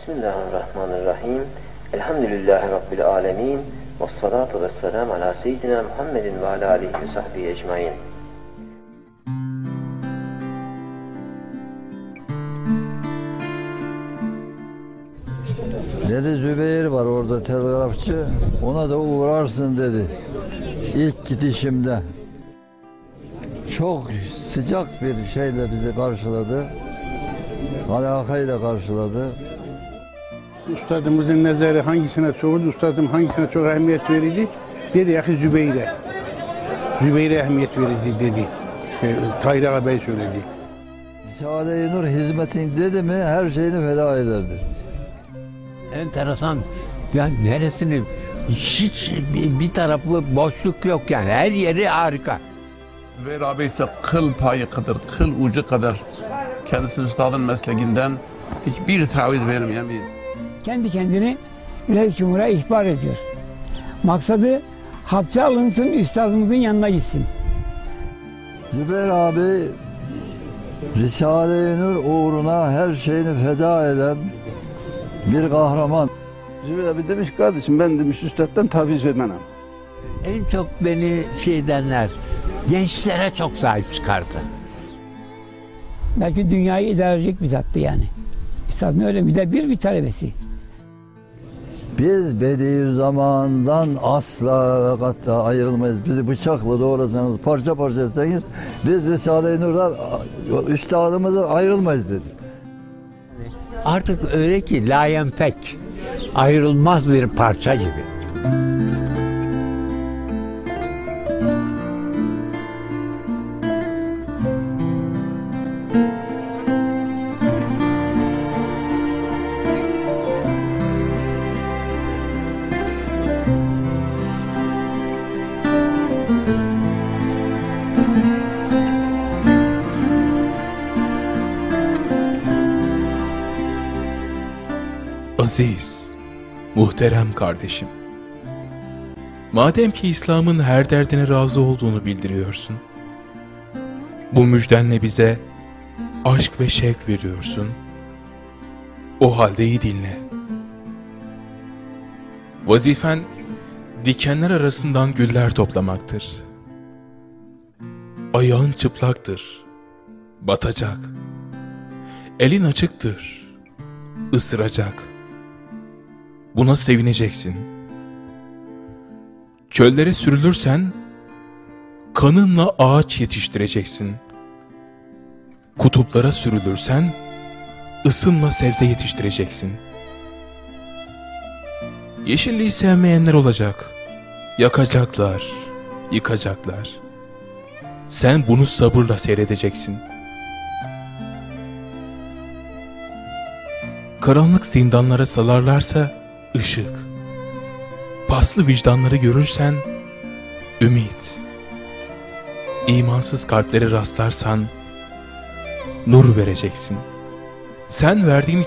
Bismillahirrahmanirrahim. Elhamdülillahi Rabbil alemin. Ve salatu ve selam ala seyyidina Muhammedin ve ala alihi ve sahbihi ecmain. Dedi Zübeyir var orada telgrafçı. Ona da uğrarsın dedi. İlk gidişimde. Çok sıcak bir şeyle bizi karşıladı. Alakayla karşıladı. Üstadımızın nazarı hangisine sordu, üstadım hangisine çok ehemmiyet verirdi? Dedi ya Zübeyir'e. Zübeyir'e ehemmiyet verirdi dedi. Şey, Tahir Ağa Bey söyledi. Risale-i Nur hizmetin dedi mi her şeyini feda ederdi. enteresan. Yani neresini hiç bir- tarafı boşluk yok yani. Her yeri harika. Zübeyir abi ise kıl payı kadar, kıl ucu kadar kendisinin üstadın mesleğinden hiçbir taviz vermeyen bir kendi kendini Reis Cumhur'a ihbar ediyor. Maksadı hapse alınsın, üstadımızın yanına gitsin. Zübeyir abi Risale-i Nur uğruna her şeyini feda eden bir kahraman. Zübeyir abi demiş kardeşim ben demiş üstadtan taviz vermem. En çok beni şey edenler gençlere çok sahip çıkardı. Belki dünyayı idare edecek bir zattı yani. Üstadın öyle bir de bir bir talebesi. Biz Bediüzzaman'dan asla ve katta ayrılmayız. Bizi bıçakla doğrasanız, parça parça etseniz biz Risale-i Nur'dan üstadımızdan ayrılmayız dedi. Artık öyle ki layenpek ayrılmaz bir parça gibi. Aziz, muhterem kardeşim. Madem ki İslam'ın her derdine razı olduğunu bildiriyorsun, bu müjdenle bize aşk ve şevk veriyorsun. O halde iyi dinle. Vazifen dikenler arasından güller toplamaktır. Ayağın çıplaktır, batacak. Elin açıktır, ısıracak. Buna sevineceksin. Çöllere sürülürsen kanınla ağaç yetiştireceksin. Kutuplara sürülürsen ısınla sebze yetiştireceksin. Yeşilliği sevmeyenler olacak. Yakacaklar, yıkacaklar. Sen bunu sabırla seyredeceksin. Karanlık zindanlara salarlarsa ışık. Paslı vicdanları görürsen ümit. İmansız kalplere rastlarsan nur vereceksin. Sen verdiğin